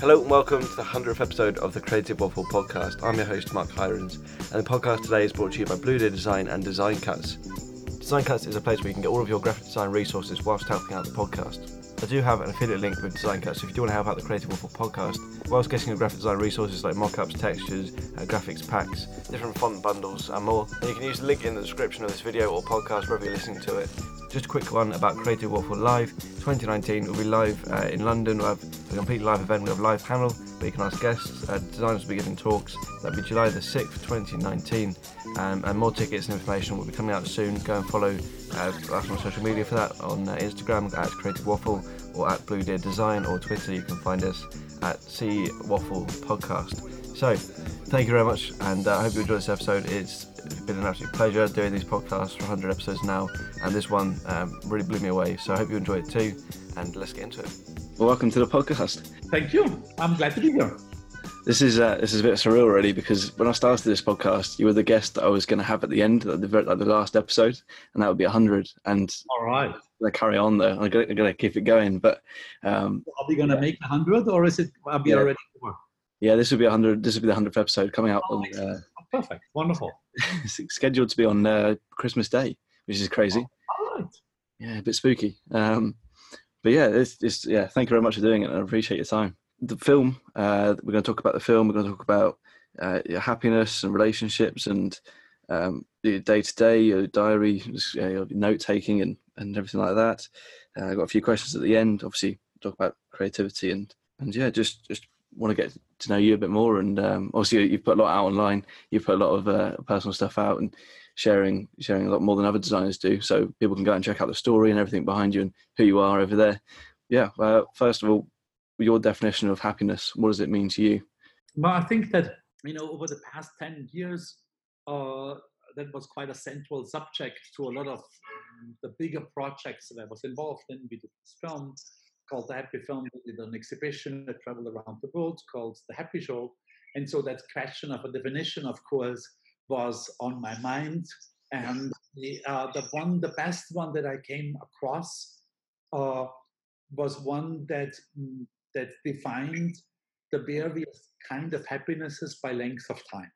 Hello and welcome to the 100th episode of the Creative Waffle podcast. I'm your host, Mark Hirons, and the podcast today is brought to you by Blue Deer Design and Design Cuts. Design Cuts is a place where you can get all of your graphic design resources whilst helping out the podcast. I do have an affiliate link with Design Cuts, so if you do want to help out the Creative Waffle podcast, whilst getting your graphic design resources like mockups, textures, uh, graphics packs, different font bundles, and more, then you can use the link in the description of this video or podcast wherever you're listening to it. Just a quick one about Creative Waffle Live 2019. We'll be live uh, in London. We'll have a complete live event. We'll have a live panel where you can ask guests. Uh, designers will be giving talks. That'll be July the 6th, 2019. Um, and more tickets and information will be coming out soon. Go and follow uh, us on social media for that on uh, Instagram at Creative Waffle or at Blue Deer Design or Twitter. You can find us at C Waffle Podcast. So, thank you very much, and uh, I hope you enjoyed this episode. It's been an absolute pleasure doing these podcasts for 100 episodes now, and this one um, really blew me away. So, I hope you enjoy it too, and let's get into it. Well, welcome to the podcast. Thank you. I'm glad to be here. This is uh, this is a bit surreal, already because when I started this podcast, you were the guest that I was going to have at the end, at the, like the last episode, and that would be 100. And all right, I carry on though. I'm going to keep it going. But um, are we going to yeah. make 100, or is it? Are we yeah. already? More? Yeah, this will be 100. This will be the 100th episode coming out. Oh, on, uh, perfect, wonderful. scheduled to be on uh, Christmas Day, which is crazy. Oh, right. Yeah, a bit spooky. Um, but yeah, it's, it's, yeah. Thank you very much for doing it. I appreciate your time. The film. Uh, we're going to talk about the film. We're going to talk about uh, your happiness and relationships and um, your day to day, your diary, your note taking, and, and everything like that. Uh, I got a few questions at the end. Obviously, talk about creativity and and yeah, just just want to get to know you a bit more. And um, obviously, you've put a lot out online. You've put a lot of uh, personal stuff out and sharing sharing a lot more than other designers do. So people can go and check out the story and everything behind you and who you are over there. Yeah. Uh, first of all, your definition of happiness. What does it mean to you? Well, I think that you know over the past ten years, uh, that was quite a central subject to a lot of um, the bigger projects that I was involved in. We did this film called The Happy Film. We did an exhibition that traveled around the world called The Happy Show. And so that question of a definition, of course, was on my mind. And the, uh, the one, the best one that I came across uh, was one that mm, that defined the various kind of happinesses by length of time.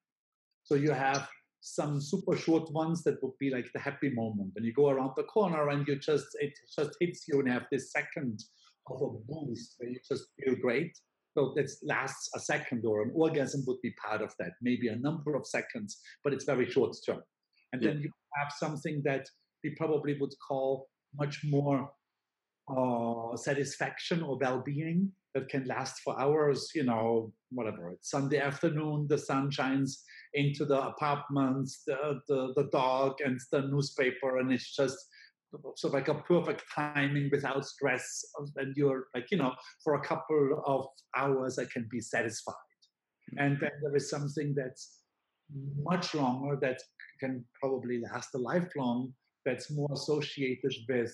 So you have some super short ones that would be like the happy moment when you go around the corner and you just it just hits you and you have this second of a boost where you just feel great. So that lasts a second, or an orgasm would be part of that, maybe a number of seconds, but it's very short term. And yeah. then you have something that we probably would call much more uh, satisfaction or well-being that can last for hours. You know, whatever. It's Sunday afternoon, the sun shines into the apartments, the, the the dog and the newspaper, and it's just so like a perfect timing without stress and you're like you know for a couple of hours i can be satisfied. And then there is something that's much longer that can probably last a lifelong that's more associated with,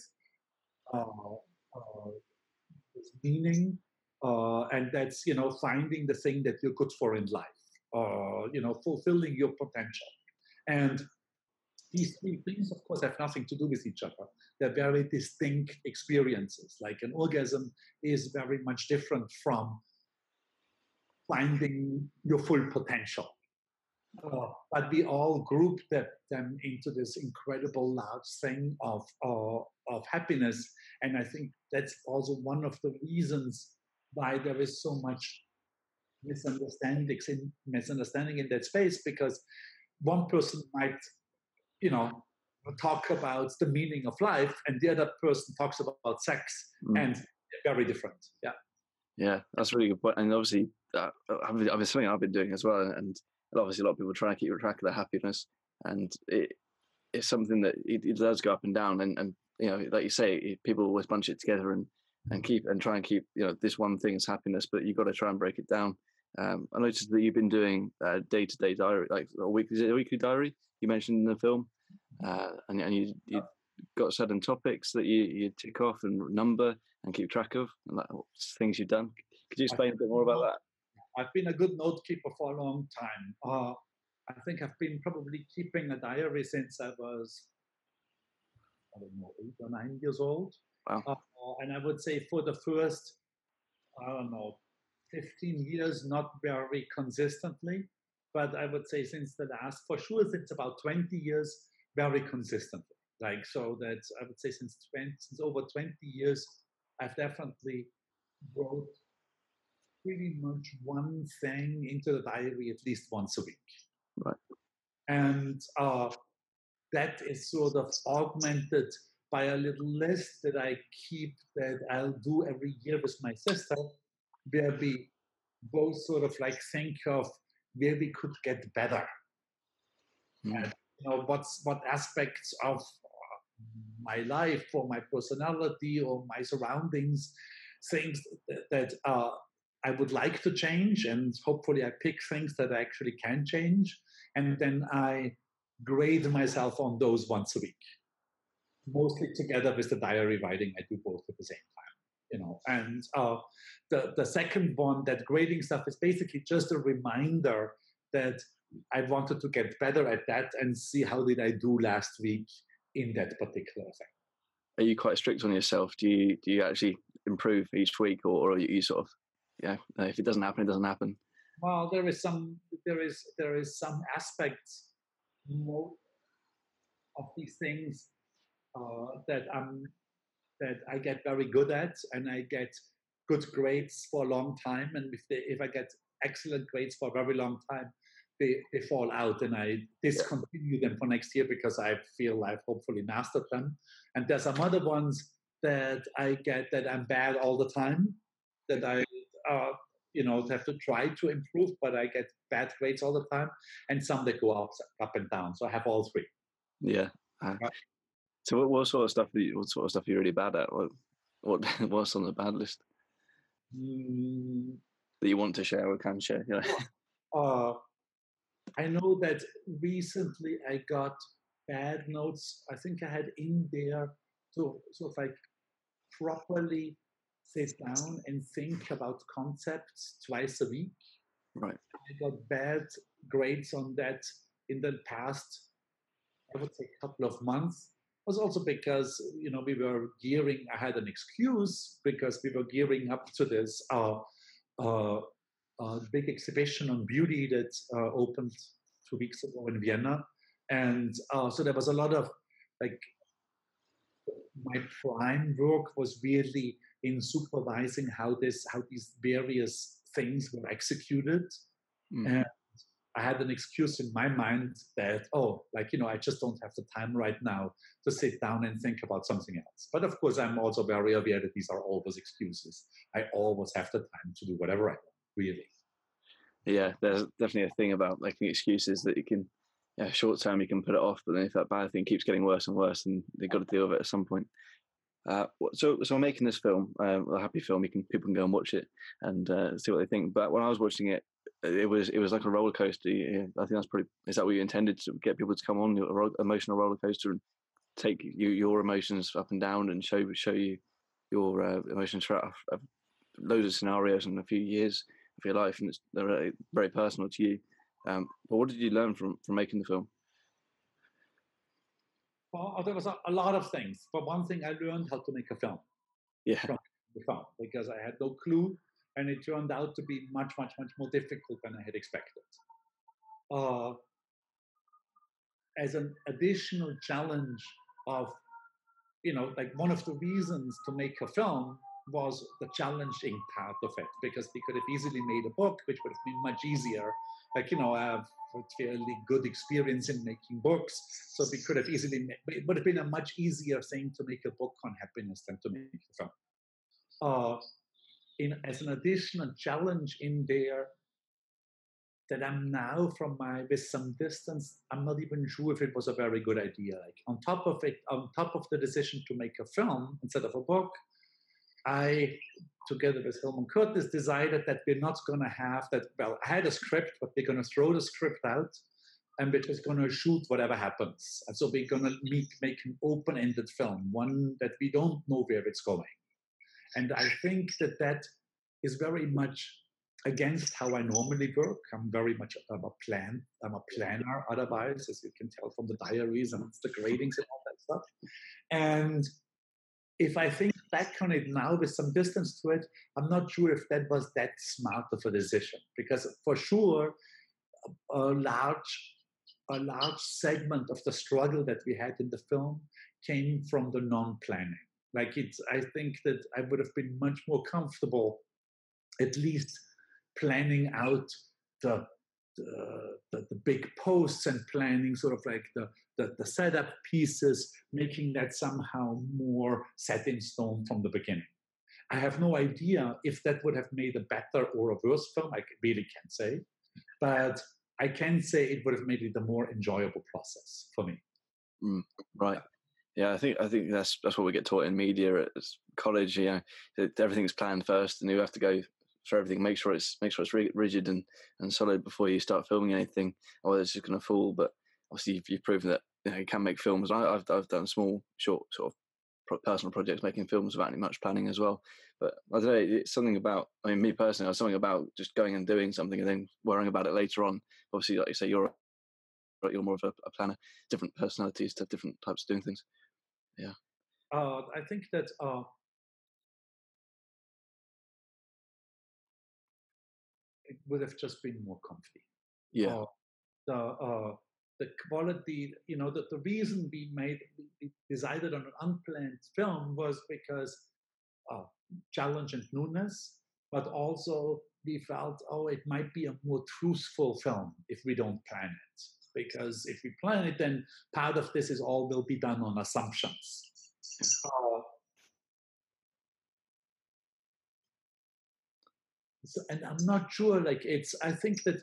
uh, uh, with meaning uh, and that's you know finding the thing that you're good for in life uh, you know fulfilling your potential. And these three things, of course, have nothing to do with each other. They're very distinct experiences. Like an orgasm is very much different from finding your full potential. Uh, but we all group that, them into this incredible large thing of, uh, of happiness. And I think that's also one of the reasons why there is so much misunderstanding in that space because one person might you know, talk about the meaning of life, and the other person talks about sex, mm. and very different. Yeah. Yeah, that's a really good point. And obviously, uh, I've, been, something I've been doing as well. And obviously, a lot of people try to keep track of their happiness, and it, it's something that it, it, does go up and down. And, and you know, like you say, people always bunch it together and and keep and try and keep you know this one thing is happiness, but you've got to try and break it down. Um, I noticed that you've been doing a day to day diary, like a weekly, a weekly diary? You mentioned in the film, uh, and, and you you got certain topics that you, you tick off and number and keep track of, and that, things you've done. Could you explain a bit more about that? I've been a good note keeper for a long time. Uh, I think I've been probably keeping a diary since I was I don't know, eight or nine years old. Wow. Uh, and I would say for the first, I don't know, 15 years, not very consistently. But I would say since the last, for sure, since about 20 years, very consistently. Like, so that I would say since 20, since over 20 years, I've definitely wrote pretty much one thing into the diary at least once a week. Right. And uh, that is sort of augmented by a little list that I keep that I'll do every year with my sister, where we both sort of like think of where we could get better. Mm. And, you know, what's what aspects of my life or my personality or my surroundings, things that, that uh, I would like to change, and hopefully I pick things that I actually can change, and then I grade myself on those once a week, mostly together with the diary writing. I do both at the same time, you know. And uh, the the second one, that grading stuff, is basically just a reminder that I wanted to get better at that and see how did I do last week in that particular thing. Are you quite strict on yourself? Do you do you actually improve each week, or, or are you sort of yeah? If it doesn't happen, it doesn't happen. Well, there is some there is there is some aspects more of these things uh, that I'm that I get very good at, and I get good grades for a long time. And if they, if I get excellent grades for a very long time, they, they fall out and I discontinue them for next year because I feel I've hopefully mastered them. And there's some other ones that I get that I'm bad all the time, that I, uh, you know, have to try to improve, but I get bad grades all the time, and some that go up, up and down. So I have all three. Yeah. Uh, so what, what sort of stuff? Are you, what sort of stuff are you really bad at? What what what's on the bad list Mm, that you want to share or can share? You know? uh, I know that recently I got bad notes. I think I had in there to sort of like properly sit down and think about concepts twice a week. Right. I got bad grades on that in the past, I would say, a couple of months. Was also because you know we were gearing. I had an excuse because we were gearing up to this uh, uh, uh, big exhibition on beauty that uh, opened two weeks ago in Vienna, and uh, so there was a lot of like my prime work was really in supervising how this how these various things were executed Mm. and i had an excuse in my mind that oh like you know i just don't have the time right now to sit down and think about something else but of course i'm also very aware that these are always excuses i always have the time to do whatever i want really Yeah, there's definitely a thing about making excuses that you can, yeah, short term you can put it off, but then if that bad thing keeps getting worse and worse, then they've got to deal with it at some point. Uh, so, so I'm making this film, um, a happy film. You can people can go and watch it and uh, see what they think. But when I was watching it, it was it was like a roller coaster. Yeah, I think that's probably is that what you intended to get people to come on your ro- emotional roller coaster and take you, your emotions up and down and show show you your uh, emotions throughout a, a loads of scenarios and a few years of your life, and it's they're very, very personal to you. Um, but what did you learn from from making the film? well there was a, a lot of things for one thing i learned how to make a film Yeah, From the film because I had no clue, and it turned out to be much, much, much more difficult than I had expected. Uh, as an additional challenge of, you know, like one of the reasons to make a film was the challenging part of it because we could have easily made a book, which would have been much easier. Like, you know, I have a fairly good experience in making books, so we could have easily, made, it would have been a much easier thing to make a book on happiness than to make a film uh, in as an additional challenge in there that I'm now from my with some distance, I'm not even sure if it was a very good idea. Like on top of it, on top of the decision to make a film instead of a book, I together with Hillman Curtis decided that we're not gonna have that well, I had a script, but we're gonna throw the script out and we're just gonna shoot whatever happens. And so we're gonna make, make an open-ended film, one that we don't know where it's going. And I think that that is very much against how I normally work. I'm very much I'm a plan. I'm a planner. Otherwise, as you can tell from the diaries and the gradings and all that stuff. And if I think back on it now with some distance to it, I'm not sure if that was that smart of a decision because for sure, a large a large segment of the struggle that we had in the film came from the non-planning. Like it's, I think that I would have been much more comfortable, at least planning out the the, the, big posts and planning sort of like the, the, the, setup pieces, making that somehow more set in stone from the beginning. I have no idea if that would have made a better or a worse film. I really can't say. But I can say it would have made it a more enjoyable process for me. Mm, right. Yeah, I think I think that's that's what we get taught in media at college. Yeah, everything's planned first, and you have to go for everything. Make sure it's make sure it's rigid and, and solid before you start filming anything, or it's just going to fall. But obviously, you've, you've proven that you, know, you can make films. I, have I've done small, short, sort of personal projects making films without any much planning as well. But I don't know, it's something about, I mean, me personally, I was something about just going and doing something and then worrying about it later on. Obviously, like you say, you're you're more of a, a planner, different personalities to different types of doing things. Yeah. Uh, I think that uh, it would have just been more comfy. Yeah. Uh, the uh, the quality, you know, the, the reason we made, we decided on an unplanned film was because uh, challenge and newness, but also we felt, oh, it might be a more truthful film if we don't plan it. Because if we plan it, then part of this is all will be done on assumptions. Uh, so, and I'm not sure, like, it's, I think that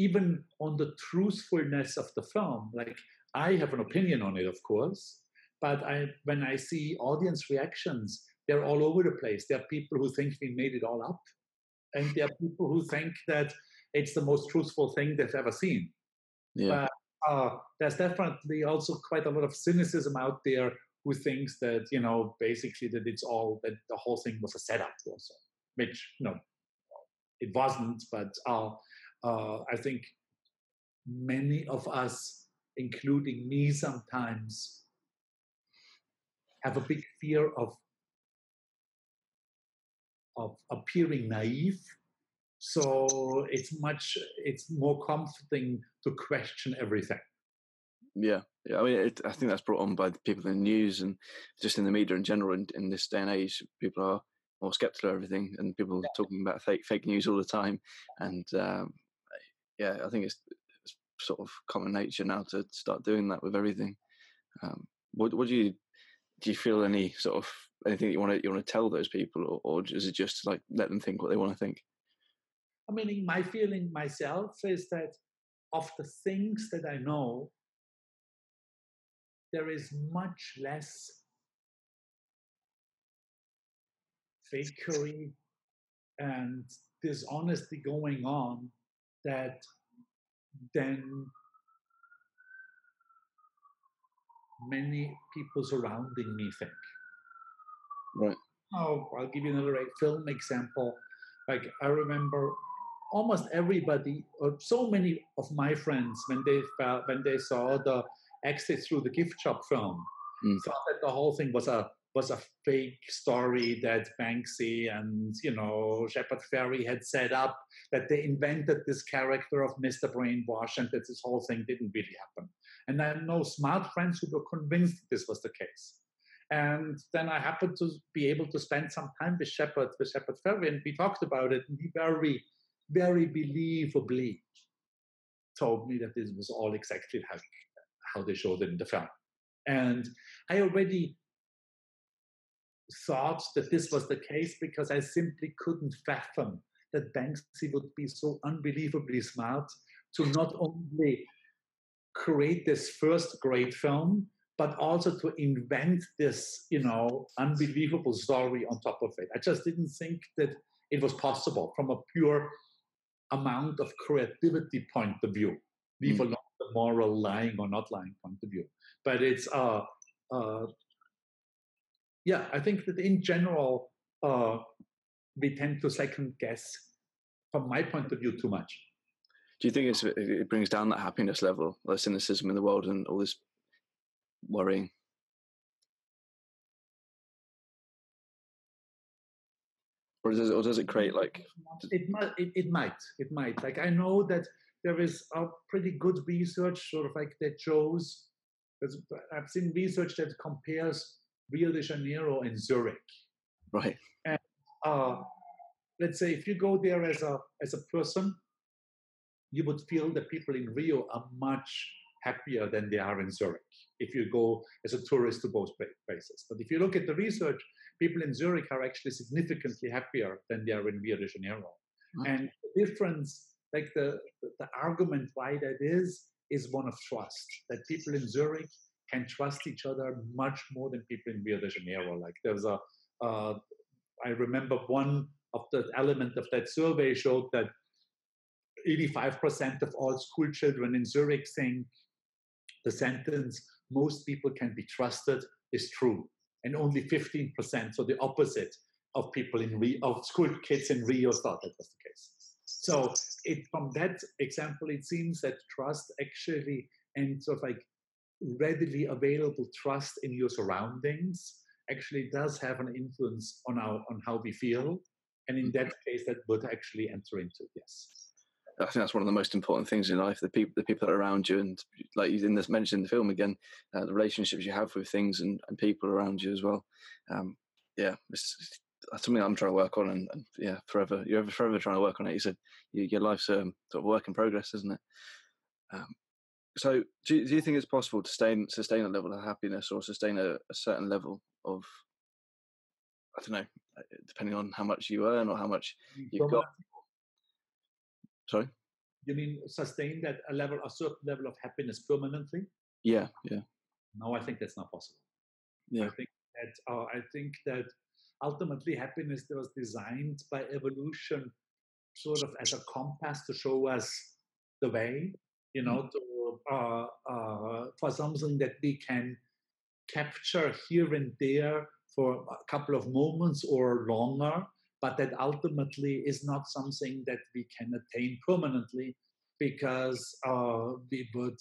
even on the truthfulness of the film. Like I have an opinion on it, of course, but I when I see audience reactions, they're all over the place. There are people who think we made it all up, and there are people who think that it's the most truthful thing they've ever seen. Yeah. Uh, there's definitely also quite a lot of cynicism out there who thinks that you know basically that it's all that the whole thing was a setup also, which no, it wasn't. But uh, uh, I think many of us, including me sometimes, have a big fear of, of appearing naive. So it's much, it's more comforting to question everything. Yeah, yeah. I mean, it, I think that's brought on by the people in the news and just in the media in general. In, in this day and age, people are more skeptical of everything, and people yeah. talking about fake fake news all the time. And um, yeah, I think it's, it's, sort of common nature now to start doing that with everything. Um, what, what do you do? You feel any sort of anything you want to you want to tell those people, or, or is it just like let them think what they want to think? I mean, my feeling myself is that of the things that I know, there is much less fakery and dishonesty going on that then many people surrounding me think. Right. Oh, I'll give you another film example. Like I remember almost everybody, or so many of my friends, when they felt, when they saw the exit through the gift shop film, mm. thought that the whole thing was a was a fake story that Banksy and you know Shepard Fairey had set up. That they invented this character of Mr. Brainwash, and that this whole thing didn't really happen. And I know smart friends who were convinced this was the case. And then I happened to be able to spend some time with Shepard, with Shepard Fairey, and we talked about it. And he very, very believably told me that this was all exactly how, how they showed it in the film. And I already thought that this was the case because I simply couldn't fathom that Banksy would be so unbelievably smart to not only create this first great film, but also to invent this, you know, unbelievable story on top of it. I just didn't think that it was possible from a pure amount of creativity point of view, leave mm. alone the moral lying or not lying point of view. But it's uh, uh, yeah, I think that in general, uh, we tend to second guess from my point of view, too much. Do you think it brings down that happiness level, the cynicism in the world, and all this worrying? Or does, it, or does it create like? It might. It, it might. It might. Like I know that there is a pretty good research, sort of like that shows. I've seen research that compares Rio de Janeiro and Zurich. Right. And uh, let's say if you go there as a as a person, you would feel that people in Rio are much happier than they are in Zurich if you go as a tourist to both places. But if you look at the research, people in Zurich are actually significantly happier than they are in Rio de Janeiro. Okay. And the difference, like the, the argument why that is, is one of trust. That people in Zurich can trust each other much more than people in Rio de Janeiro. Like there's a, uh, I remember one of the element of that survey showed that 85% of all school children in Zurich think the sentence most people can be trusted is true and only 15% so the opposite of people in Rio, of school kids in Rio thought that was the case. So it, from that example, it seems that trust actually and sort of like readily available trust in your surroundings actually does have an influence on our on how we feel. And in mm-hmm. that case, that would actually enter into yes. I think that's one of the most important things in life. The people, the people that are around you, and like you in this mentioned in the film again, uh, the relationships you have with things and, and people around you as well. Um, yeah, it's, that's something I'm trying to work on, and, and, yeah, forever you're forever trying to work on it. You said you, your life's um, sort of work in progress, isn't it? Um, so, do you, do you think it's possible to sustain sustain a level of happiness or sustain a, a certain level of I don't know, uh, depending on how much you earn or how much you've got? Sorry. You mean sustain that a level, a certain level of happiness permanently? Yeah, yeah. No, I think that's not possible. Yeah. I think that uh, I think that ultimately happiness was designed by evolution, sort of as a compass to show us the way. You know, mm. to, uh, uh, for something that we can capture here and there for a couple of moments or longer but that ultimately is not something that we can attain permanently because uh, we would,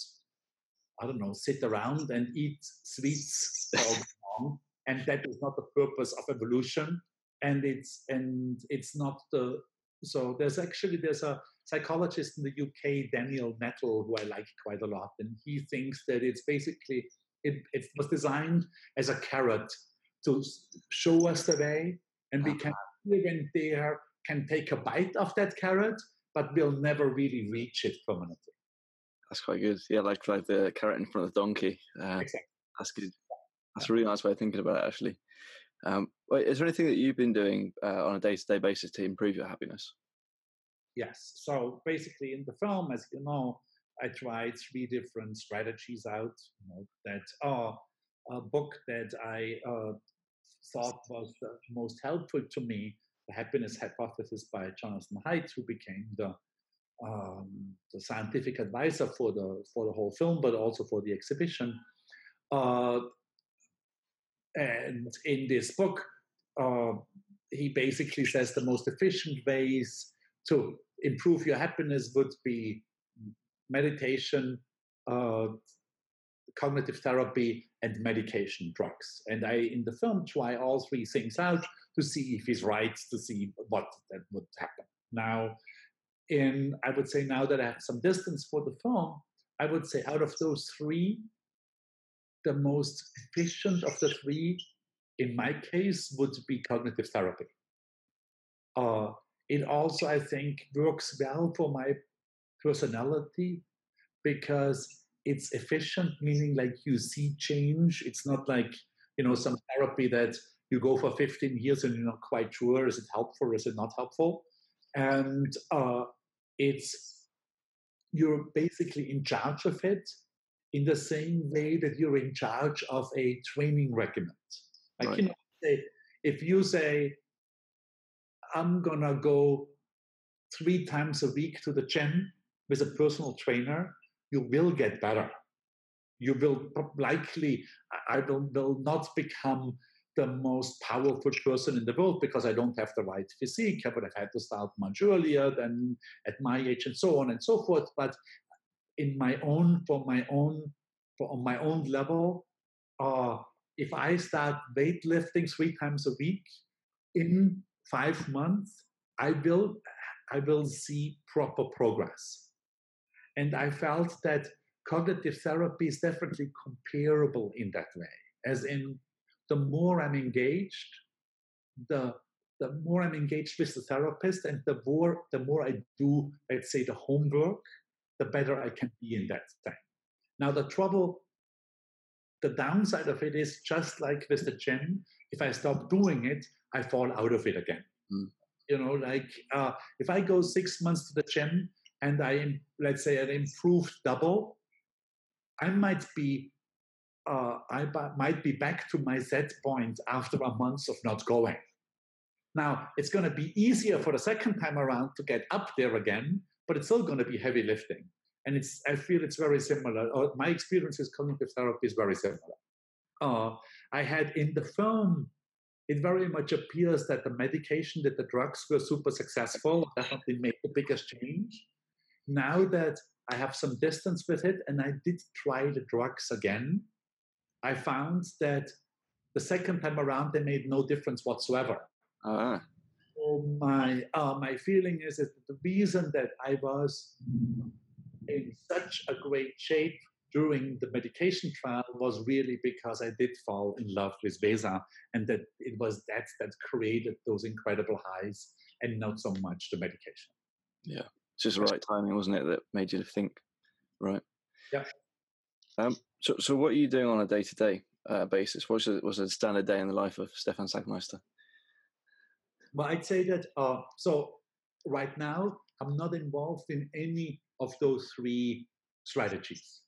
I don't know, sit around and eat sweets all long, and that is not the purpose of evolution. And it's and it's not the so there's actually there's a psychologist in the UK, Daniel Nettle, who I like quite a lot, and he thinks that it's basically it, it was designed as a carrot to show us the way, and we can here they there can take a bite of that carrot, but will never really reach it permanently. That's quite good. Yeah, like like the carrot in front of the donkey. Uh, exactly. That's good. That's a really nice way of thinking about it, actually. Um, wait, is there anything that you've been doing uh, on a day-to-day basis to improve your happiness? Yes. So basically, in the film, as you know, I tried three different strategies out. You know, that are a book that I uh, thought was the most helpful to me, the happiness hypothesis by Jonathan Haidt, who became the um, the scientific advisor for the for the whole film, but also for the exhibition. Uh, and in this book, uh, he basically says the most efficient ways to improve your happiness would be meditation, uh, cognitive therapy, and medication drugs. And I, in the film, try all three things out to see if he's right, to see what that would happen. Now, in I would say now that I have some distance for the film, I would say out of those three, the most efficient of the three, in my case, would be cognitive therapy. Uh, it also, I think, works well for my personality because it's efficient, meaning like you see change. It's not like, you know, some therapy that you go for 15 years and you're not quite sure is it helpful, is it not helpful? And uh, it's, you're basically in charge of it in the same way that you're in charge of a training regimen. Like, right. you know, say, if you say, I'm gonna go three times a week to the gym with a personal trainer, you will get better. You will likely, I will, will not become the most powerful person in the world because I don't have the right physique. I would have had to start much earlier than at my age and so on and so forth. But in my own, for my own, for on my own level, uh, if I start weightlifting three times a week in five months, I will, I will see proper progress. And I felt that cognitive therapy is definitely comparable in that way, as in the more I'm engaged, the the more I'm engaged with the therapist, and the more the more I do, let's say, the homework, the better I can be in that thing. Now the trouble, the downside of it is just like with the gym. If I stop doing it, I fall out of it again. Mm. You know, like uh, if I go six months to the gym and I, am, let's say, an improved double, I might be uh, I might be back to my set point after a month of not going. Now, it's going to be easier for the second time around to get up there again, but it's still going to be heavy lifting. And it's, I feel it's very similar. My experience with cognitive therapy is very similar. Uh, I had in the film, it very much appears that the medication, that the drugs were super successful, definitely made the biggest change. Now that I have some distance with it and I did try the drugs again, I found that the second time around they made no difference whatsoever. Ah. So my uh, my feeling is that the reason that I was in such a great shape during the medication trial was really because I did fall in love with Beza, and that it was that that created those incredible highs, and not so much the medication. Yeah, it's just the right timing, wasn't it, that made you think, right? Yeah. Um, so, so what are you doing on a day to day basis? What's a, what's a standard day in the life of Stefan Sagmeister? Well, I'd say that uh, so right now I'm not involved in any of those three strategies.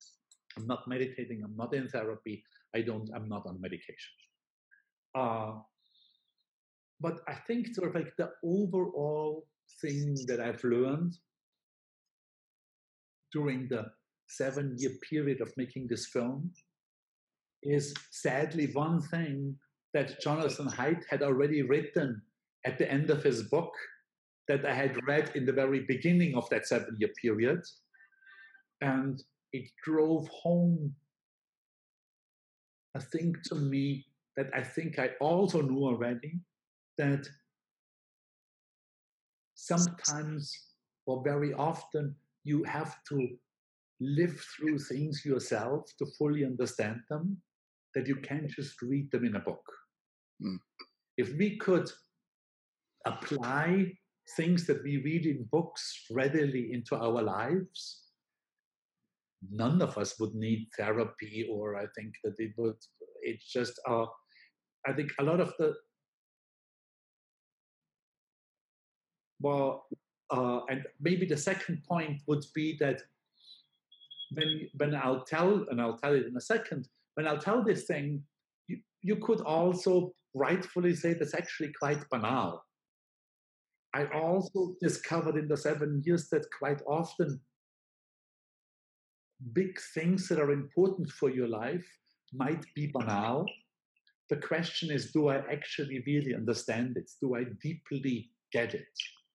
I'm not meditating. I'm not in therapy. I don't. I'm not on medication. Uh, but I think sort of like the overall thing that I've learned during the seven year period of making this film is sadly one thing that Jonathan Haidt had already written at the end of his book that I had read in the very beginning of that seven year period. And it drove home a thing to me that I think I also knew already that sometimes or very often you have to live through things yourself to fully understand them, that you can't just read them in a book. Mm. If we could apply things that we read in books readily into our lives, none of us would need therapy, or I think that it would, it's just, uh, I think a lot of the, well, uh, and maybe the second point would be that when when I'll tell, and I'll tell it in a second, when I'll tell this thing, you, you could also rightfully say that's actually quite banal. I also discovered in the seven years that quite often big things that are important for your life might be banal. The question is, do I actually really understand it? Do I deeply get it?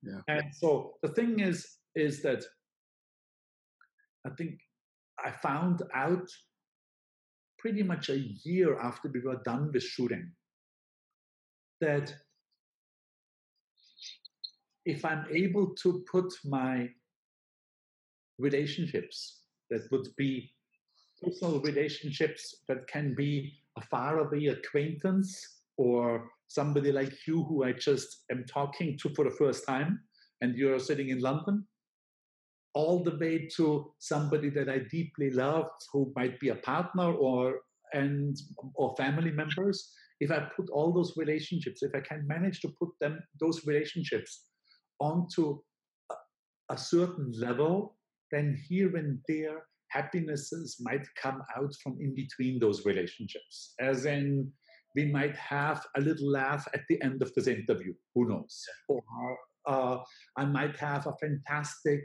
Yeah. And so the thing is, is that I think I found out pretty much a year after we were done with shooting that if I'm able to put my relationships, that would be personal relationships that can be a faraway acquaintance or somebody like you who I just am talking to for the first time and you're sitting in London, all the way to somebody that I deeply love, who might be a partner or and or family members. If I put all those relationships, if I can manage to put them those relationships onto a, a certain level, then here and there happinesses might come out from in between those relationships. As in, we might have a little laugh at the end of this interview. Who knows? Or uh, I might have a fantastic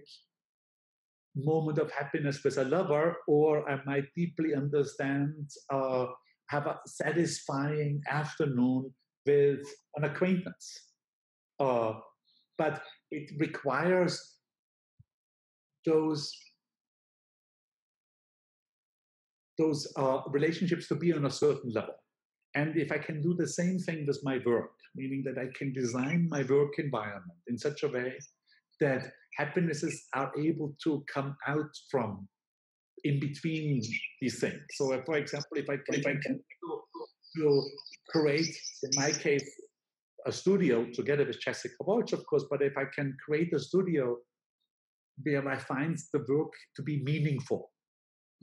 moment of happiness with a lover, or I might deeply understand uh, have a satisfying afternoon with an acquaintance. Uh, but it requires those those uh, relationships to be on a certain level. And if I can do the same thing with my work, meaning that I can design my work environment in such a way that happinesses are able to come out from in between these things. So, if, for example, if I can, if I can to create, in my case, a studio together with Jessica Walsh, of course, but if I can create a studio where I find the work to be meaningful,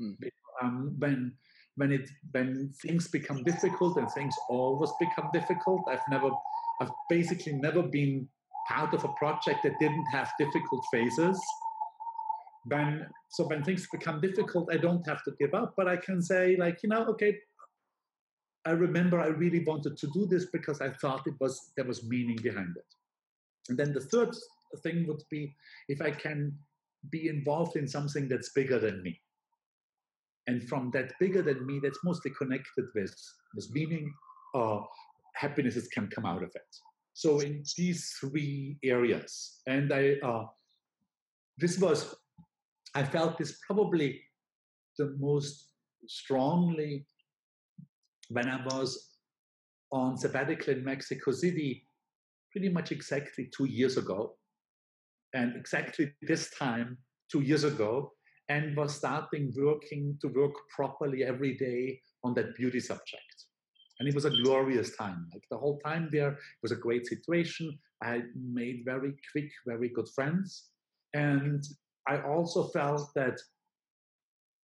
mm. um, when when it when things become difficult and things always become difficult, I've never, I've basically never been part of a project that didn't have difficult phases. When so when things become difficult, I don't have to give up, but I can say like you know, okay, I remember I really wanted to do this because I thought it was there was meaning behind it. And then the third thing would be if I can be involved in something that's bigger than me. And from that bigger than me, that's mostly connected with, with meaning or happinesses can come out of it. So in these three areas, and I uh, this was I felt this probably the most strongly when I was on sabbatical in Mexico City, pretty much exactly two years ago, and exactly this time two years ago, and was starting working to work properly every day on that beauty subject. And it was a glorious time. Like the whole time there was a great situation. I made very quick, very good friends. And I also felt that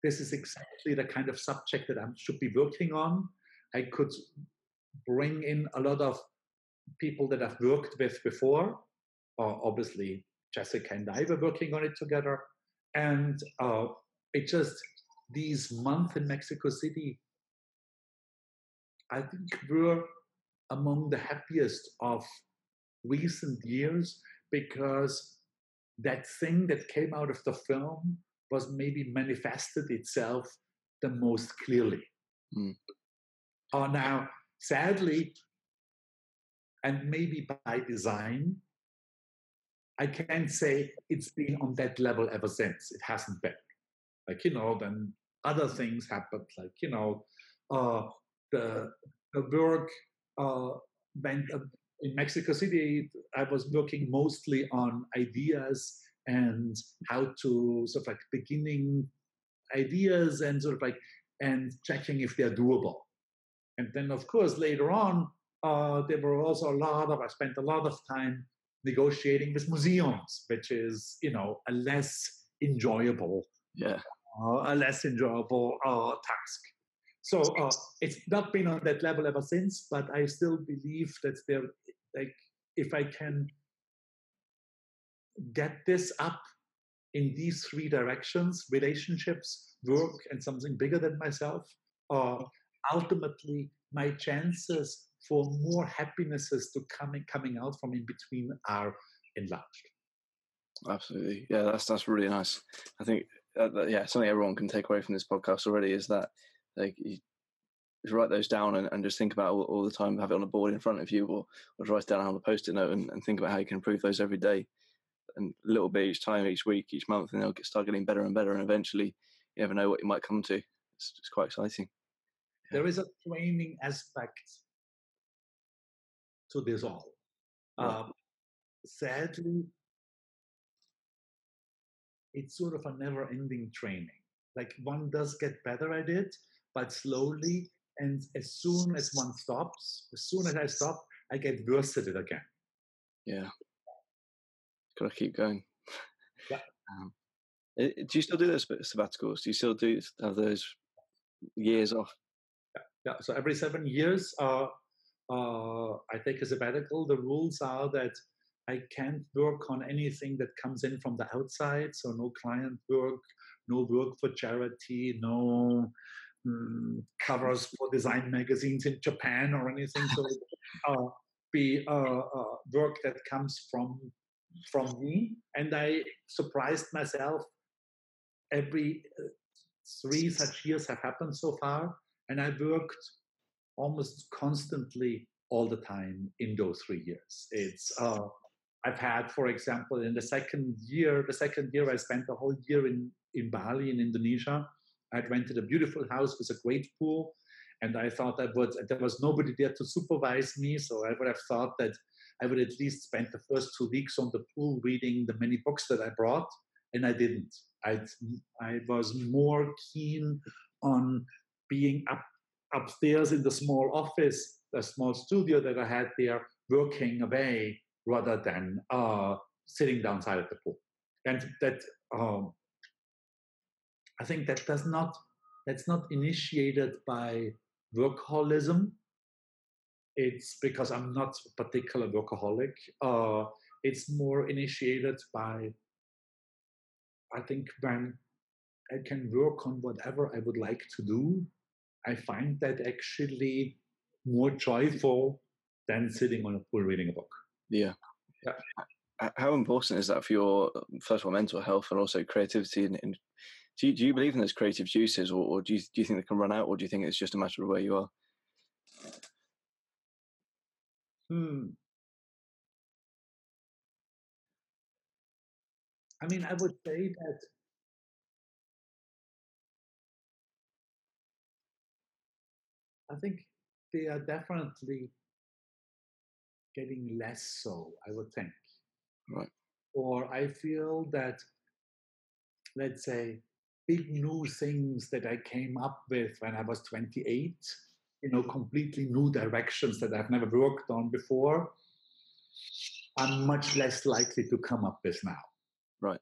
this is exactly the kind of subject that I should be working on. I could bring in a lot of people that I've worked with before. Uh, obviously, Jessica and I were working on it together. And uh, it just, these months in Mexico City, I think were among the happiest of recent years because that thing that came out of the film was maybe manifested itself the most clearly. Mm are now, sadly, and maybe by design, I can't say it's been on that level ever since. It hasn't been. Like, you know, then other things happened, like, you know, uh, the, the work uh, went uh, in Mexico City. I was working mostly on ideas and how to sort of like beginning ideas and sort of like and checking if they're doable. And then, of course, later on, uh, there were also a lot of, I spent a lot of time negotiating with museums, which is, you know, a less enjoyable, yeah, uh, a less enjoyable uh, task. So uh, it's not been on that level ever since, but I still believe that there, like, if I can get this up in these three directions relationships work and something bigger than myself uh, ultimately my chances for more happinesses to coming coming out from in between are enlarged. Absolutely, yeah, that's that's really nice. I think uh, that, yeah, something everyone can take away from this podcast already is that like you, write those down and, and just think about all, all, the time, have it on a board in front of you, or, or write down on a post-it note and, and, think about how you can improve those every day, and a little bit each time, each week, each month, and they'll get, start getting better and better, and eventually, you never know what you might come to. It's, it's quite exciting there is a training aspect to this all. Um, sadly, it's sort of a never ending training. Like one does get better at it, but slowly. And as soon as one stops, as soon as I stop, I get worse at it again. Yeah. Gotta keep going. Yeah. Um, do you still do those sabbaticals? Do you still do have those years off? Yeah, so every seven years, uh, uh, I take a sabbatical. The rules are that I can't work on anything that comes in from the outside. So no client work, no work for charity, no mm, covers for design magazines in Japan or anything. So uh, be uh, uh, work that comes from from me. And I surprised myself. Every uh, three such years have happened so far and I worked almost constantly all the time in those three years. It's uh, I've had, for example, in the second year, the second year I spent the whole year in in Bali in Indonesia. I'd rented a beautiful house with a great pool, and I thought I would. There was nobody there to supervise me, so I would have thought that I would at least spend the first two weeks on the pool reading the many books that I brought, and I didn't. I I was more keen on being up upstairs in the small office, the small studio that I had there, working away rather than uh, sitting downside at the pool. And that um, I think that does not that's not initiated by workaholism. It's because I'm not a particular workaholic. Uh, it's more initiated by I think when I can work on whatever I would like to do, I find that actually more joyful than sitting on a pool reading a book. Yeah. Yeah. How important is that for your first of all mental health and also creativity? And, and do you, do you believe in those creative juices, or, or do you do you think they can run out, or do you think it's just a matter of where you are? Hmm. I mean, I would say that I think they are definitely getting less so, I would think. Right. Or I feel that, let's say, big new things that I came up with when I was 28, you know, completely new directions that I've never worked on before, I'm much less likely to come up with now. Right.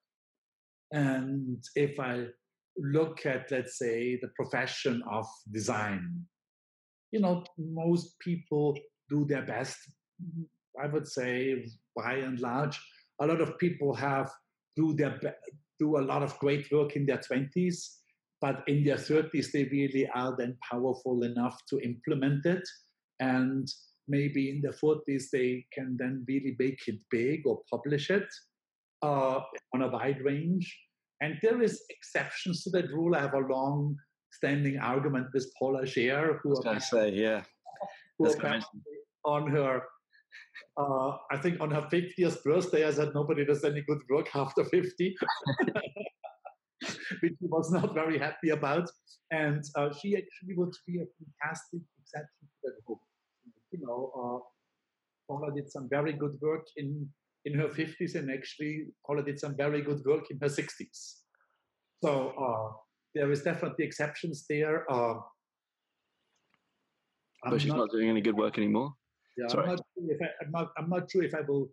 And if I look at, let's say, the profession of design, you know, most people do their best. I would say, by and large, a lot of people have do their do a lot of great work in their twenties, but in their thirties they really are then powerful enough to implement it, and maybe in their forties they can then really make it big or publish it uh, on a wide range. And there is exceptions to that rule. I have a long standing argument with Paula Scher, who I say, yeah, who on her, uh, I think on her 50th birthday, I said nobody does any good work after 50, which she was not very happy about. And uh, she actually would be a fantastic exception to that rule. You know, uh, Paula did some very good work in in her 50s, and actually Paula did some very good work in her 60s. So uh, there is definitely exceptions there. Uh, but she's not, not, doing any good work anymore. Yeah, I'm not, sure if I, I'm not. I'm not sure if I will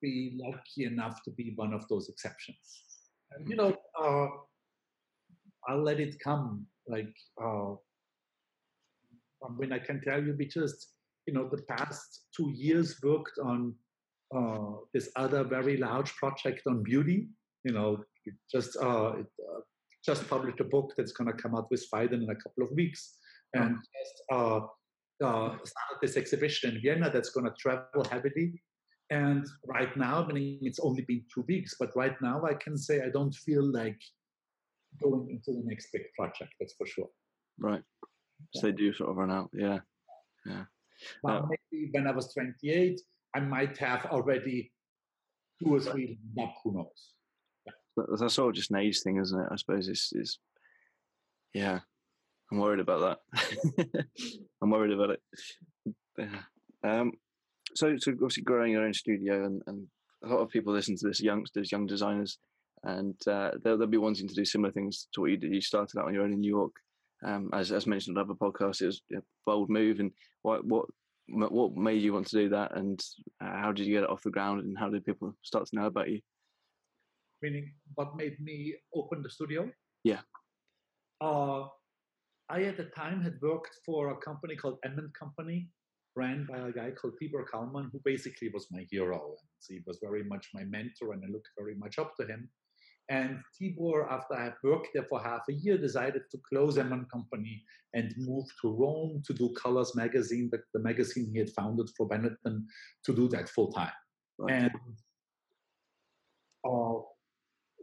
be lucky enough to be one of those exceptions. And, you know, uh, I'll let it come. Like uh, I mean, I can tell you, we just you know the past two years worked on uh, this other very large project on beauty. You know, it just uh, it, just published a book that's going to come out with Phaidon in a couple of weeks, and just uh, uh, started this exhibition in Vienna that's going to travel heavily. And right now, I mean, it's only been two weeks, but right now I can say I don't feel like going into the next big project. That's for sure. Right. So they do sort of run out. Yeah. Yeah. But uh, maybe when I was 28, I might have already two or three up. Who knows? That's all just an age thing, isn't it? I suppose it's, it's yeah. I'm worried about that. I'm worried about it. Yeah. Um, so, so obviously growing your own studio, and, and a lot of people listen to this, youngsters, young designers, and uh, they'll, they'll be wanting to do similar things to what you did. You started out on your own in New York. Um, as, as mentioned on other podcasts, it was a bold move. And what what what made you want to do that? And how did you get it off the ground? And how did people start to know about you? Meaning what made me open the studio. Yeah. Uh, I at the time had worked for a company called M and Company, ran by a guy called Tibor Kalman, who basically was my hero. And he was very much my mentor, and I looked very much up to him. And Tibor, after I had worked there for half a year, decided to close M and Company and move to Rome to do Colors Magazine, the, the magazine he had founded for Benetton, to do that full time. Right. And uh,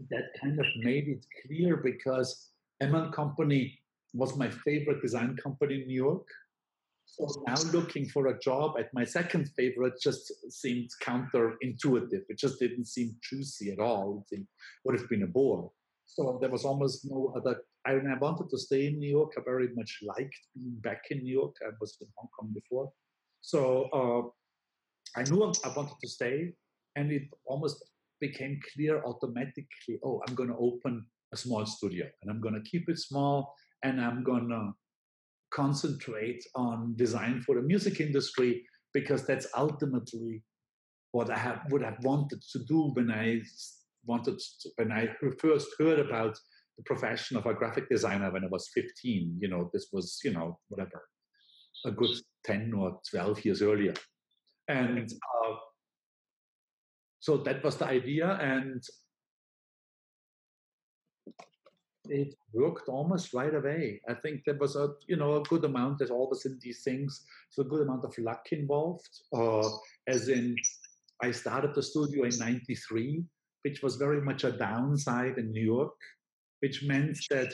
that kind of made it clear because M and Company was my favorite design company in New York. So now looking for a job at my second favorite just seemed counterintuitive. It just didn't seem juicy at all. It would have been a bore. So there was almost no other. I, I wanted to stay in New York. I very much liked being back in New York. I was in Hong Kong before. So uh, I knew I wanted to stay, and it almost became clear automatically oh, I'm going to open a small studio and I'm going to keep it small and I'm going to concentrate on design for the music industry because that's ultimately what I have, would have wanted to do when I wanted to, when I first heard about the profession of a graphic designer when I was 15. You know, this was you know whatever a good 10 or 12 years earlier, and uh, so that was the idea and it worked almost right away. I think there was a you know a good amount. There's always in these things, so a good amount of luck involved. Uh, as in, I started the studio in '93, which was very much a downside in New York, which meant that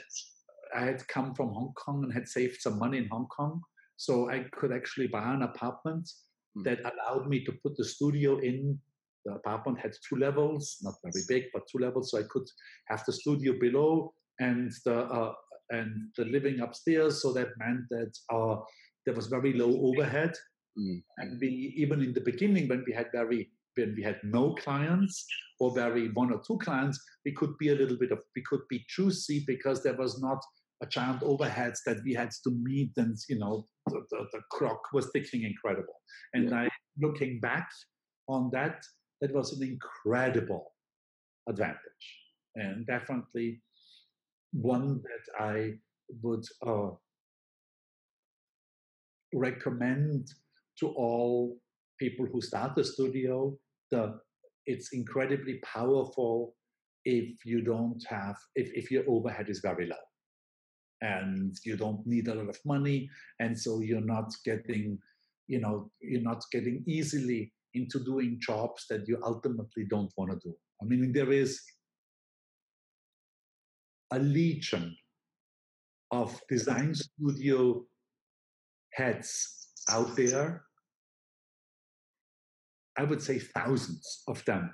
I had come from Hong Kong and had saved some money in Hong Kong, so I could actually buy an apartment mm. that allowed me to put the studio in the apartment had two levels, not very big, but two levels, so I could have the studio below and the uh, and the living upstairs. So that meant that uh, there was very low overhead, mm. and we even in the beginning when we had very when we had no clients or very one or two clients, we could be a little bit of we could be juicy because there was not a giant overheads that we had to meet, and you know the, the, the clock was ticking incredible. And yeah. I looking back on that, that was an incredible advantage, and definitely one that I would uh, recommend to all people who start the studio. The it's incredibly powerful if you don't have if, if your overhead is very low and you don't need a lot of money and so you're not getting you know you're not getting easily into doing jobs that you ultimately don't want to do i mean there is a legion of design studio heads out there. I would say thousands of them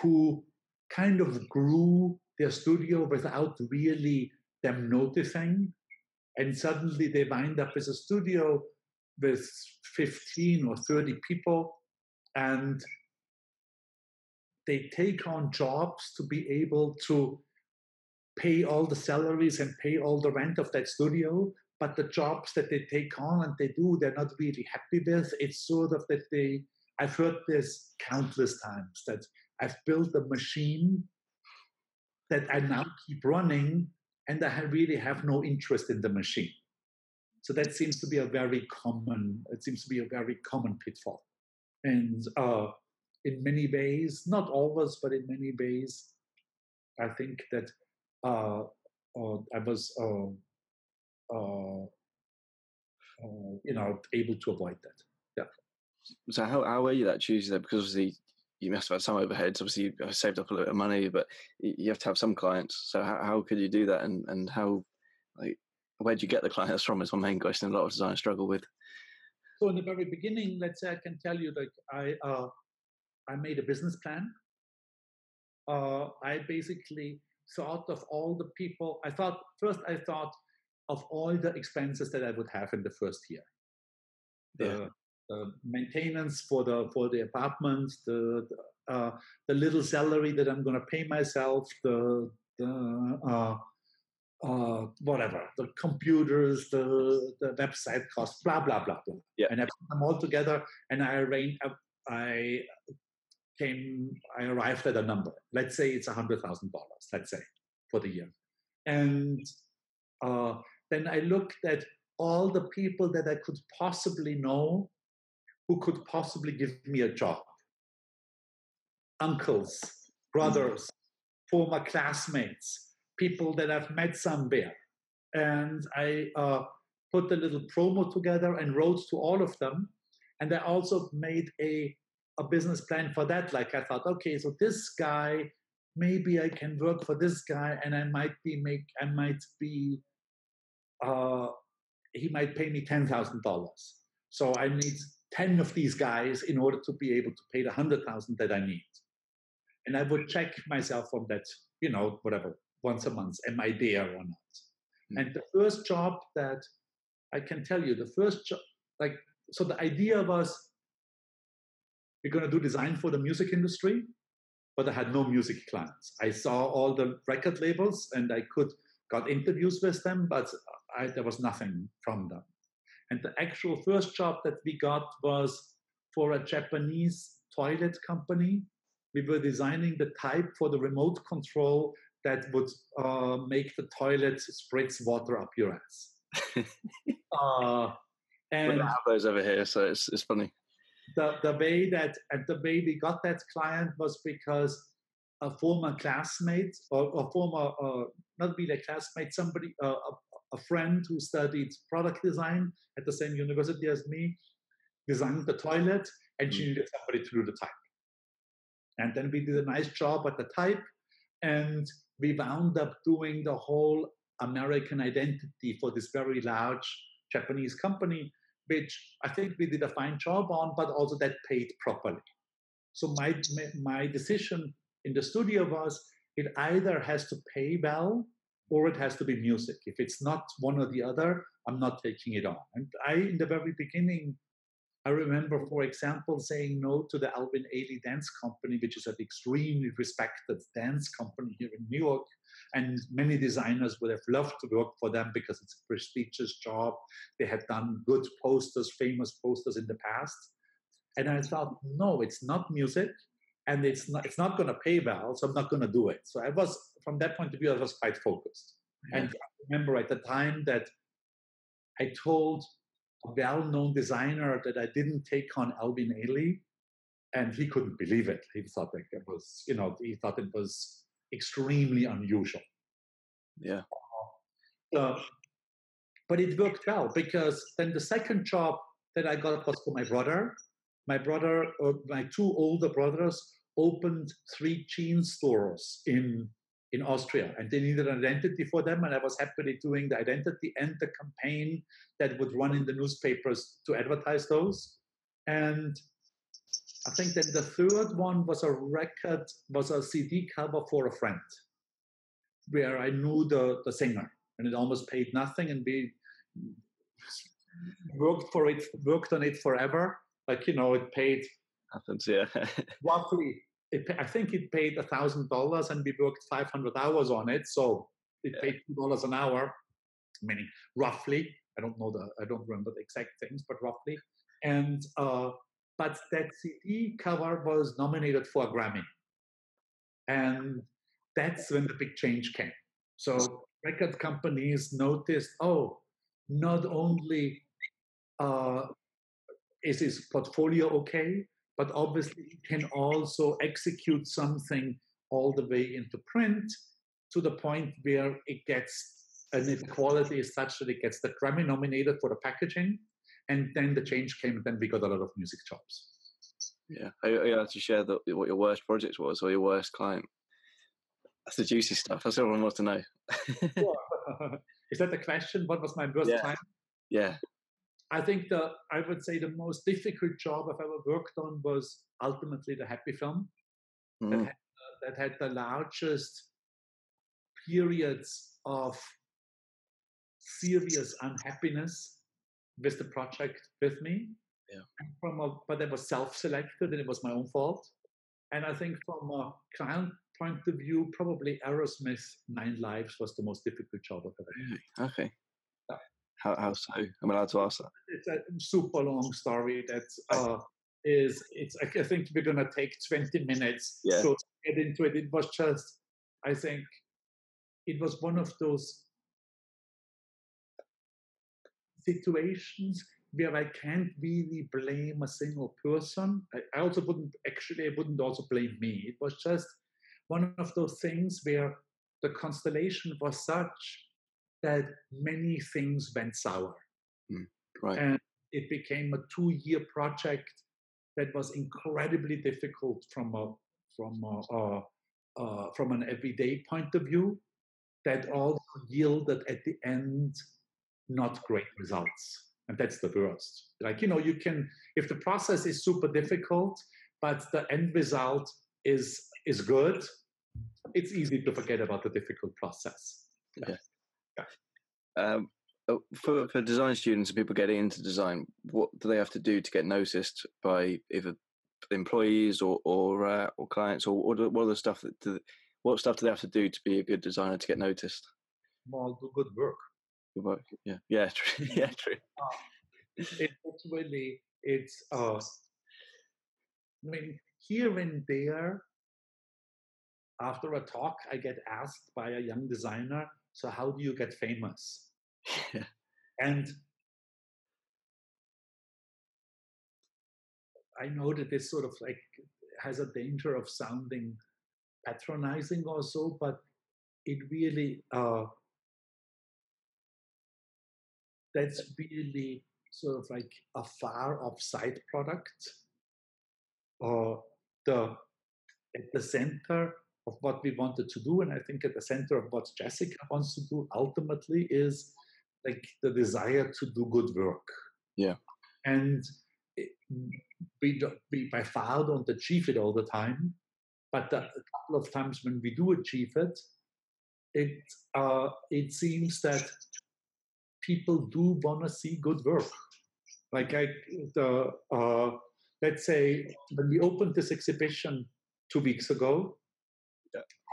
who kind of grew their studio without really them noticing. And suddenly they wind up with a studio with 15 or 30 people and they take on jobs to be able to pay all the salaries and pay all the rent of that studio but the jobs that they take on and they do they're not really happy with. It's sort of that they i've heard this countless times that i've built a machine that i now keep running and i really have no interest in the machine. So that seems to be a very common it seems to be a very common pitfall and uh, in many ways not always but in many ways i think that uh, uh, I was, uh, you know, able to avoid that. Yeah. So how how were you that Tuesday? Because obviously you must have had some overheads. Obviously, you saved up a little bit of money, but you have to have some clients. So how, how could you do that, and and how like where do you get the clients from? Is my main question. A lot of designers struggle with. So in the very beginning, let's say I can tell you that I uh, I made a business plan. Uh, I basically thought of all the people. I thought first I thought of all the expenses that I would have in the first year. The, yeah. the maintenance for the for the apartment, the the, uh, the little salary that I'm going to pay myself, the the uh, uh, whatever, the computers, the the website costs, blah blah blah blah. Yeah. And I put them all together, and I arranged. I came, I arrived at a number. Let's say it's a hundred thousand dollars. Let's say for the year, and uh, then I looked at all the people that I could possibly know who could possibly give me a job. Uncles, brothers, former classmates, people that I've met somewhere. And I uh, put a little promo together and wrote to all of them. And I also made a a business plan for that. Like I thought, okay, so this guy, maybe I can work for this guy, and I might be make, I might be uh, he might pay me ten thousand dollars. So I need ten of these guys in order to be able to pay the hundred thousand that I need. And I would check myself on that, you know, whatever, once a month, am I there or not? Mm. And the first job that I can tell you, the first job, like, so the idea was we're going to do design for the music industry, but I had no music clients. I saw all the record labels and I could got interviews with them, but I, there was nothing from them. And the actual first job that we got was for a Japanese toilet company. We were designing the type for the remote control that would uh, make the toilet spritz water up your ass. uh, and we have those over here, so it's, it's funny. The, the way that and the way we got that client was because a former classmate or a former uh, not really a classmate somebody uh, a, a friend who studied product design at the same university as me designed the toilet and she mm. needed somebody to do the type and then we did a nice job at the type and we wound up doing the whole american identity for this very large japanese company which i think we did a fine job on but also that paid properly so my my decision in the studio was it either has to pay well or it has to be music. If it's not one or the other, I'm not taking it on. And I, in the very beginning, I remember, for example, saying no to the Alvin Ailey Dance Company, which is an extremely respected dance company here in New York. And many designers would have loved to work for them because it's a prestigious job. They had done good posters, famous posters in the past. And I thought, no, it's not music and it's not it's not going to pay well so i'm not going to do it so i was from that point of view i was quite focused yeah. and i remember at the time that i told well-known designer that i didn't take on alvin ailey and he couldn't believe it. He thought that it was you know he thought it was extremely unusual. Yeah. Uh, but it worked well because then the second job that i got was for my brother. My brother, uh, my two older brothers, opened three jean stores in in Austria, and they needed an identity for them, and I was happily doing the identity and the campaign that would run in the newspapers to advertise those. And I think that the third one was a record, was a CD cover for a friend, where I knew the the singer, and it almost paid nothing, and we worked for it, worked on it forever like you know, it paid happens, yeah. roughly, it, I think it paid a thousand dollars, and we worked five hundred hours on it. So it yeah. paid two dollars an hour, meaning roughly. I don't know the, I don't remember the exact things, but roughly. And uh, but that CD cover was nominated for a Grammy, and that's when the big change came. So record companies noticed, oh, not only uh, is his portfolio okay? But obviously, he can also execute something all the way into print to the point where it gets, and the quality is such that it gets the Grammy nominated for the packaging. And then the change came, and then we got a lot of music jobs. Yeah, are you allowed to share the, what your worst project was or your worst client? That's the juicy stuff. That's what everyone wants to know. is that the question? What was my worst yeah. client? Yeah. I think the I would say the most difficult job I've ever worked on was ultimately the Happy film mm. that, had, uh, that had the largest periods of serious unhappiness with the project with me. Yeah. From a, but it was self-selected and it was my own fault. And I think from a client point of view, probably Aerosmith Nine Lives was the most difficult job I've ever had. Okay. How, how so? I'm allowed to ask that. It's a super long story that uh, is. It's. I think we're gonna take 20 minutes yeah. to get into it. It was just. I think it was one of those situations where I can't really blame a single person. I, I also wouldn't actually. I wouldn't also blame me. It was just one of those things where the constellation was such that many things went sour. Mm, right. And it became a two year project that was incredibly difficult from a from a, uh, uh, from an everyday point of view that also yielded at the end not great results. And that's the worst. Like, you know, you can, if the process is super difficult, but the end result is is good, it's easy to forget about the difficult process. Yeah. yeah. Um, oh, for for design students and people getting into design, what do they have to do to get noticed by either employees or or uh, or clients, or what are, what are the stuff that do, what stuff do they have to do to be a good designer to get noticed? Well, do good work. Good work. Yeah. Yeah. True. yeah. True. Uh, it, it's really it's. Uh, I mean, here and there, after a talk, I get asked by a young designer, "So how do you get famous?" Yeah. And I know that this sort of like has a danger of sounding patronizing or so, but it really uh, that's really sort of like a far off side product. Or uh, the at the center of what we wanted to do, and I think at the center of what Jessica wants to do ultimately is like the desire to do good work. Yeah. And we, don't, we by far don't achieve it all the time, but a couple of times when we do achieve it, it uh, it seems that people do want to see good work. Like I, the uh, let's say when we opened this exhibition two weeks ago.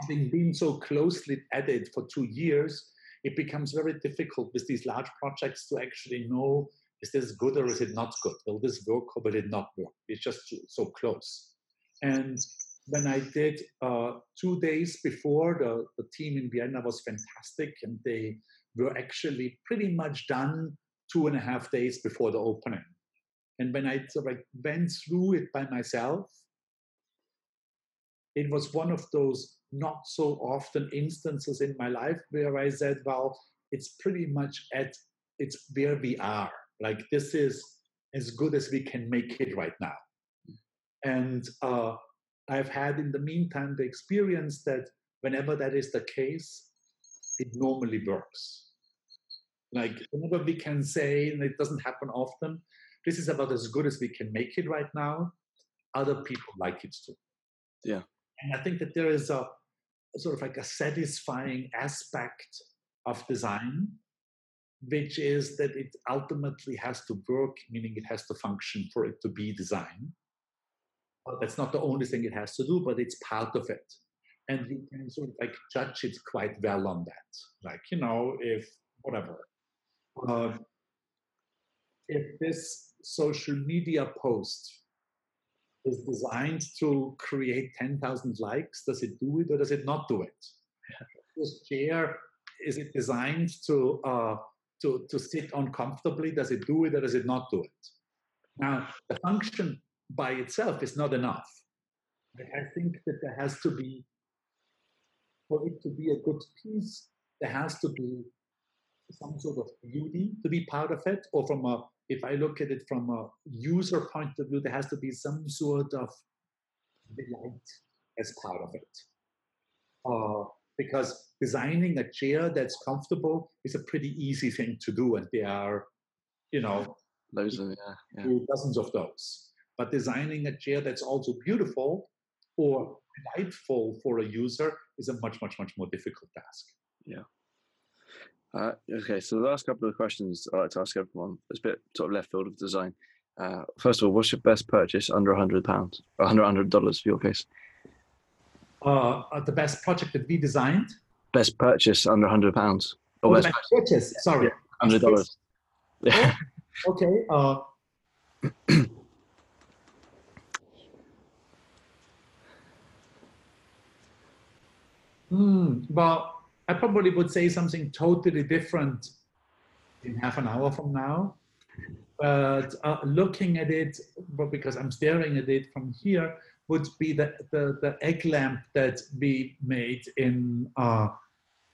Having been so closely added for two years, it becomes very difficult with these large projects to actually know is this good or is it not good? Will this work or will it not work? It's just so close. And when I did uh, two days before, the, the team in Vienna was fantastic and they were actually pretty much done two and a half days before the opening. And when I sort of went through it by myself, it was one of those not so often instances in my life where I said, well, it's pretty much at it's where we are. Like this is as good as we can make it right now. And uh, I've had in the meantime the experience that whenever that is the case, it normally works. Like whenever we can say, and it doesn't happen often, this is about as good as we can make it right now. Other people like it too. Yeah. And I think that there is a sort of like a satisfying aspect of design which is that it ultimately has to work, meaning it has to function for it to be design. That's not the only thing it has to do, but it's part of it. And you can sort of like judge it quite well on that. Like, you know, if whatever. Uh, if this social media post is designed to create 10,000 likes, does it do it or does it not do it? This chair, is it designed to uh, to, to sit uncomfortably? Does it do it or does it not do it? Now, the function by itself is not enough. I think that there has to be, for it to be a good piece, there has to be some sort of beauty to be part of it, or from a, if I look at it from a user point of view, there has to be some sort of delight as part of it. Uh, because designing a chair that's comfortable is a pretty easy thing to do, and there are, you know, those are, yeah, yeah. dozens of those. But designing a chair that's also beautiful or delightful for a user is a much, much, much more difficult task. Yeah. Uh, okay, so the last couple of questions I like to ask everyone is a bit sort of left field of design. Uh, first of all, what's your best purchase under hundred pounds, hundred hundred dollars for your case? Uh, the best project that we designed. Best purchase under hundred pounds. Oh, best, best purchase. Sorry, yeah, hundred dollars. Yeah. okay. Uh, hmm, well, I probably would say something totally different in half an hour from now. But uh, looking at it, well, because I'm staring at it from here, would be the, the, the egg lamp that we made in uh,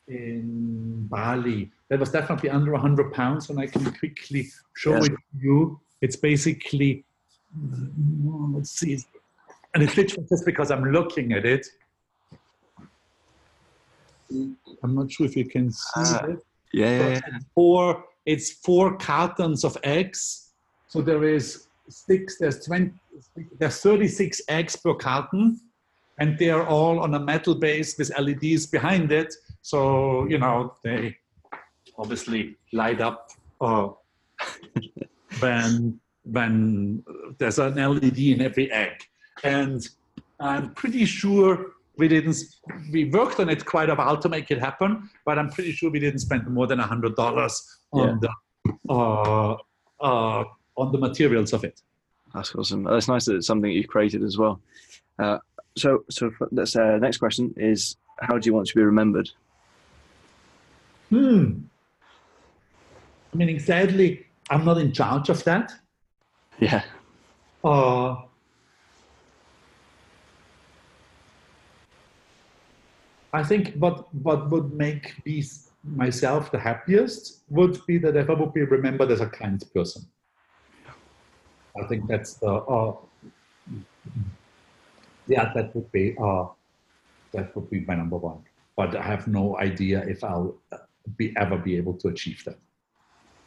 in Bali. That was definitely under 100 pounds, and I can quickly show yes. it to you. It's basically, let's see, and it's literally just because I'm looking at it. I'm not sure if you can see uh, it. Yeah, yeah, yeah. Four it's four cartons of eggs. So there is six, there's 20, there's 36 eggs per carton, and they're all on a metal base with LEDs behind it. So, you know, they obviously light up uh, when, when there's an LED in every egg. And I'm pretty sure we didn't, we worked on it quite a while to make it happen, but I'm pretty sure we didn't spend more than $100 on the uh, uh, on the materials of it. That's awesome. That's nice that it's something that you've created as well. Uh, so, so that's uh, next question is: How do you want to be remembered? Hmm. i mean sadly, I'm not in charge of that. Yeah. Uh, I think what what would make me myself the happiest would be that if I would be remembered as a kind person. I think that's the uh, yeah that would be uh, that would be my number one. But I have no idea if I'll be ever be able to achieve that.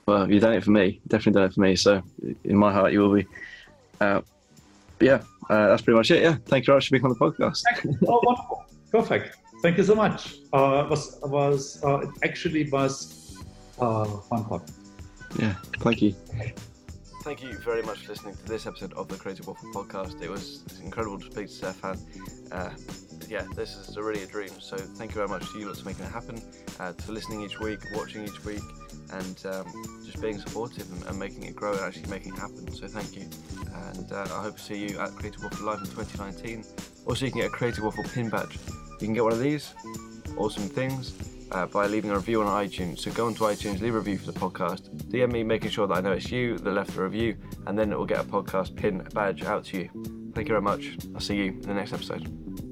Well, you've done it for me. Definitely done it for me. So in my heart, you will be. Uh, yeah, uh, that's pretty much it. Yeah, thank you very much for being on the podcast. oh, wonderful. Perfect. Thank you so much. Uh, was was uh, it actually was uh, fun talk. Yeah, thank you. Thank you very much for listening to this episode of the Creative Waffle podcast. It was incredible to speak to Stefan. Uh, yeah, this is a really a dream. So thank you very much to you lots for making it happen, uh, to listening each week, watching each week, and um, just being supportive and, and, making it grow and actually making it happen. So thank you. And uh, I hope to see you at Creative Waffle Live in 2019. Also, you can get a Creative Waffle pin badge. You can get one of these awesome things uh, by leaving a review on iTunes. So go onto iTunes, leave a review for the podcast, DM me, making sure that I know it's you that left the review, and then it will get a podcast pin badge out to you. Thank you very much. I'll see you in the next episode.